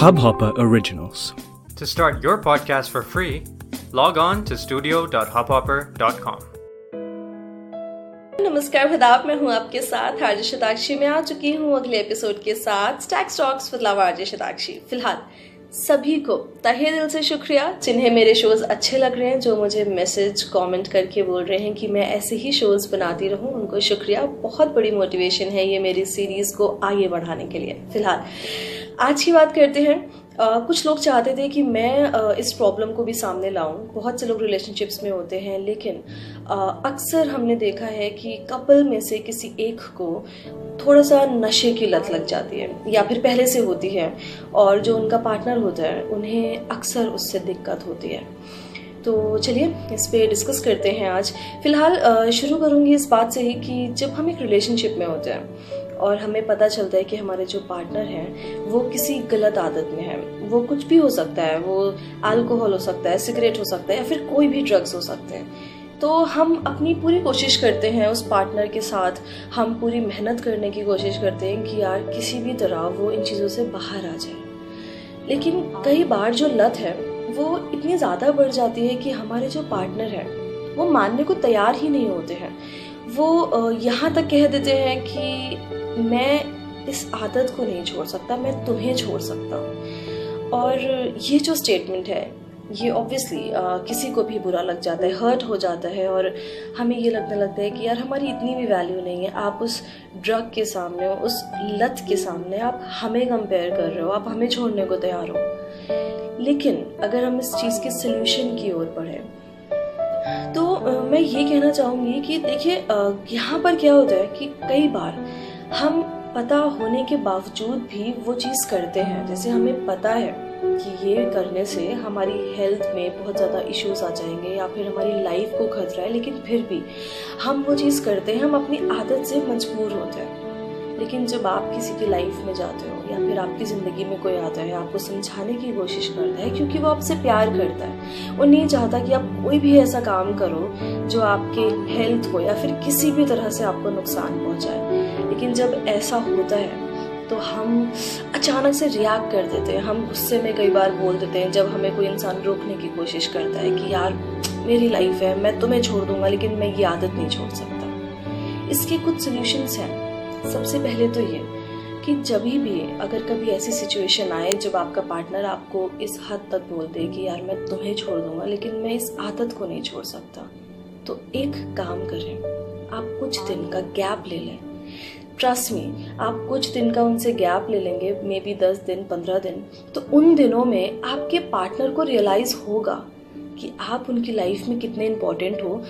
Hubhopper Originals. To start your podcast for free, log on to studio.hubhopper.com. नमस्कार खदाब मैं हूँ आपके साथ आरजे शताक्षी। में आ चुकी हूँ अगले एपिसोड के साथ Stack Stocks with love RJ Shatakshi. फ़िलहाल सभी को तहे दिल से शुक्रिया। जिन्हें मेरे शोज़ अच्छे लग रहे हैं जो मुझे मैसेज कमेंट करके बोल रहे हैं कि मैं ऐसे ही शोज़ बनाती रहूँ उनको शुक्रिया। बहुत बड़ी मोटिवेशन है ये मेरी सीरीज़ को आगे बढ़ाने के लिए। फ़िलहाल आज की बात करते हैं Uh, कुछ लोग चाहते थे कि मैं uh, इस प्रॉब्लम को भी सामने लाऊं। बहुत से लोग रिलेशनशिप्स में होते हैं लेकिन अक्सर हमने देखा है कि कपल में से किसी एक को थोड़ा सा नशे की लत लग जाती है या फिर पहले से होती है और जो उनका पार्टनर होता है उन्हें अक्सर उससे दिक्कत होती है। तो चलिए इस पर डिस्कस करते हैं आज। फ़िलहाल शुरू करूँगी इस बात से ही कि जब हम एक रिलेशनशिप में होते हैं और हमें पता चलता है कि हमारे जो पार्टनर हैं, वो किसी गलत आदत में है। वो कुछ भी हो सकता है, वो अल्कोहल हो सकता है सिगरेट हो सकता है, या फिर कोई भी ड्रग्स हो सकते हैं। तो हम अपनी पूरी कोशिश करते हैं उस पार्टनर के साथ, हम पूरी मेहनत करने की कोशिश करते हैं कि यार किसी भी तरह वो इन चीज़ों से बाहर आ जाए। लेकिन कई बार जो लत है, वो इतनी ज़्यादा बढ़ जाती है कि हमारे जो पार्टनर हैं, वो मानने को तैयार ही नहीं होते हैं। वो यहाँ तक कह देते हैं कि मैं इस आदत को नहीं छोड़ सकता, मैं तुम्हें छोड़ सकता हूँ। और ये जो स्टेटमेंट है, ये ऑब्वियसली किसी को भी बुरा लग जाता है हर्ट हो जाता है और हमें ये लगने लगता है कि यार हमारी इतनी भी वैल्यू नहीं है, आप उस ड्रग के सामने, उस लत के सामने आप हमें कंपेयर कर रहे हो, आप हमें छोड़ने को तैयार हो। लेकिन अगर हम इस चीज़ के सोल्यूशन की ओर बढ़े तो मैं ये कहना चाहूँगी कि देखिए यहाँ पर क्या होता है कि कई बार हम पता होने के बावजूद भी वो चीज़ करते हैं। जैसे हमें पता है कि ये करने से हमारी हेल्थ में बहुत ज़्यादा इश्यूज़ आ जाएँगे या फिर हमारी लाइफ को खतरा है, लेकिन फिर भी हम वो चीज़ करते हैं, हम अपनी आदत से मजबूर होते हैं। लेकिन जब आप किसी की लाइफ में जाते हो या फिर आपकी ज़िंदगी में कोई आता है, आपको समझाने की कोशिश करता है, क्योंकि वो आपसे प्यार करता है। वो नहीं चाहता कि आप कोई भी ऐसा काम करो जो आपके हेल्थ को या फिर किसी भी तरह से आपको नुकसान पहुँचाए। लेकिन जब ऐसा होता है तो हम अचानक से रिएक्ट कर देते हैं। हम गुस्से में कई बार बोल देते हैं, जब हमें कोई इंसान रोकने की कोशिश करता है कि, यार, मेरी लाइफ है, मैं तुम्हें छोड़ दूँगा, लेकिन मैं ये आदत नहीं छोड़ सकता। इसके कुछ सोल्यूशंस हैं। सबसे पहले तो ये कि जब भी अगर कभी ऐसी सिचुएशन आए जब आपका पार्टनर आपको इस हद तक बोल दे कि यार मैं तुम्हें छोड़ दूँगा लेकिन मैं इस आदत को नहीं छोड़ सकता तो एक काम करें आप कुछ दिन का गैप ले लें। ट्रस्ट मी आप कुछ दिन का उनसे गैप ले लेंगे मे बी दस दिन पंद्रह दिन तो उन दिनों में आपके पार्टनर को रियलाइज़ होगा कि आप उनकी लाइफ में कितने इंपॉर्टेंट हो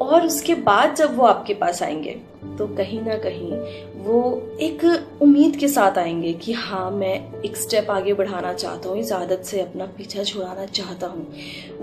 और उसके बाद जब वो आपके पास आएँगे। तो कहीं ना कहीं वो एक उम्मीद के साथ आएँगे कि हाँ मैं एक स्टेप आगे बढ़ाना चाहता हूँ, इस आदत से अपना पीछा छुड़ाना चाहता हूँ।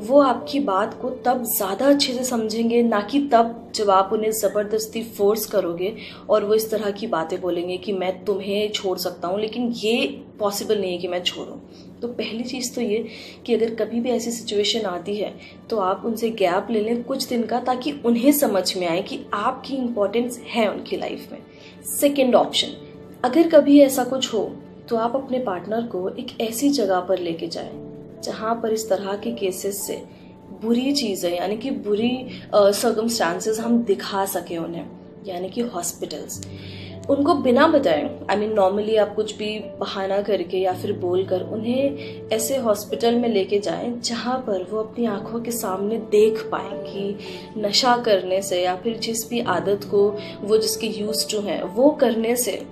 वो आपकी बात को तब ज़्यादा अच्छे से समझेंगे, ना कि तब जब आप उन्हें ज़बरदस्ती फोर्स करोगे और वो इस तरह की बातें बोलेंगे कि मैं तुम्हें छोड़ सकता हूँ, लेकिन ये पॉसिबल नहीं है कि मैं छोड़ूँ। तो पहली चीज़ तो ये कि अगर कभी भी ऐसी सिचुएशन आती है तो आप उनसे गैप ले लें कुछ दिन का ताकि उन्हें समझ में आए कि आपकी इम्पोर्टेंस है उनकी लाइफ में। सेकेंड ऑप्शन अगर कभी ऐसा कुछ हो तो आप अपने पार्टनर को एक ऐसी जगह पर लेके जाए, जहाँ पर इस तरह के केसेस से बुरी चीज़ें, यानी कि बुरी सर्कमस्टांसेस हम दिखा सके उन्हें, यानी कि हॉस्पिटल्स उनको बिना बताए आई मीन नॉर्मली आप कुछ भी बहाना करके या फिर बोल कर उन्हें ऐसे हॉस्पिटल में लेके जाएँ जहाँ पर वो अपनी आँखों के सामने देख पाए कि नशा करने से या फिर जिस भी आदत को वो जिसके यूज़ टू हैं वो करने से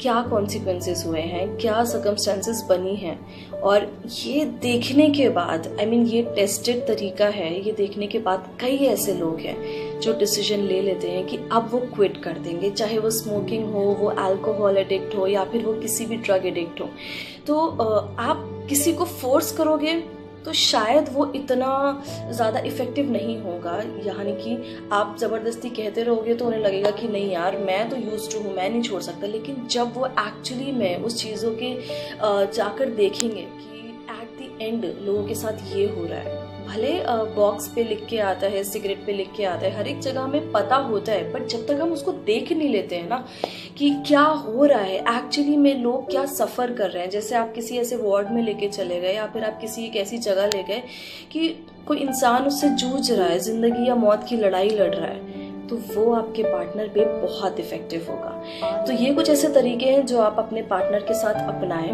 क्या कॉन्सिक्वेंसेस हुए हैं क्या सर्कमस्टांसेस बनी हैं? और ये देखने के बाद आई I मीन mean, ये टेस्टेड तरीका है ये देखने के बाद कई ऐसे लोग हैं जो डिसीज़न ले लेते हैं कि अब वो क्विट कर देंगे, चाहे वो स्मोकिंग हो, वो अल्कोहल एडिक्ट हो, या फिर वो किसी भी ड्रग एडिक्ट हो। तो आप किसी को फोर्स करोगे तो शायद वो इतना ज़्यादा इफ़ेक्टिव नहीं होगा। यानी कि आप ज़बरदस्ती कहते रहोगे तो उन्हें लगेगा कि नहीं यार, मैं तो यूज़ टू हूँ, मैं नहीं छोड़ सकता। लेकिन जब वो एक्चुअली में उस चीज़ों के जाकर देखेंगे कि एट द एंड लोगों के साथ ये हो रहा है भले बॉक्स पे लिख के आता है सिगरेट पे लिख के आता है, हर एक जगह हमें पता होता है बट जब तक हम उसको देख नहीं लेते हैं ना कि क्या हो रहा है एक्चुअली में लोग क्या सफ़र कर रहे हैं। जैसे आप किसी ऐसे वार्ड में लेके चले गए या फिर आप किसी एक ऐसी जगह ले गए कि कोई इंसान उससे जूझ रहा है, ज़िंदगी या मौत की लड़ाई लड़ रहा है। तो वो आपके पार्टनर पे बहुत इफ़ेक्टिव होगा। तो ये कुछ ऐसे तरीके हैं जो आप अपने पार्टनर के साथ अपनाएँ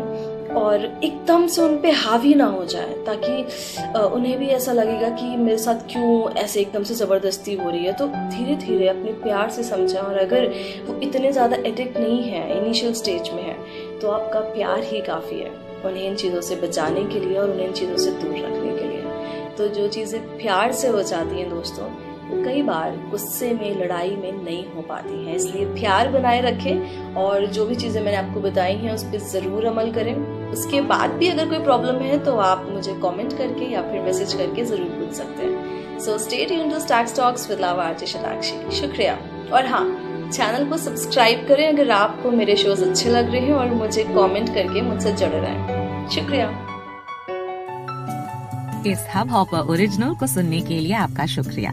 और एकदम से उन पे हावी ना हो जाए ताकि उन्हें भी ऐसा लगेगा कि मेरे साथ क्यों ऐसे एकदम से ज़बरदस्ती हो रही है। तो धीरे धीरे अपने प्यार से समझें और अगर वो इतने ज़्यादा एडिक्ट नहीं है इनिशियल स्टेज में है तो आपका प्यार ही काफ़ी है उन्हें इन चीज़ों से बचाने के लिए और उन्हें इन चीज़ों से दूर रखने के लिए। तो जो चीज़ें प्यार से हो जाती हैं दोस्तों कई बार गुस्से में, लड़ाई में नहीं हो पाती हैं। इसलिए प्यार बनाए रखें और जो भी चीज़ें मैंने आपको बताई हैं, उस पर ज़रूर अमल करें। उसके बाद भी अगर कोई प्रॉब्लम है तो आप मुझे कमेंट करके या फिर मैसेज करके ज़रूर पूछ सकते हैं। सो स्टेट यून to Stacks Talks with love RJ Shatakshi शुक्रिया। और हाँ चैनल को सब्सक्राइब करें अगर आपको मेरे शोज़ अच्छे लग रहे हैं और मुझे कमेंट करके मुझसे जुड़े रहें शुक्रिया। इस हब हॉपर ओरिजिनल को सुनने के लिए आपका शुक्रिया।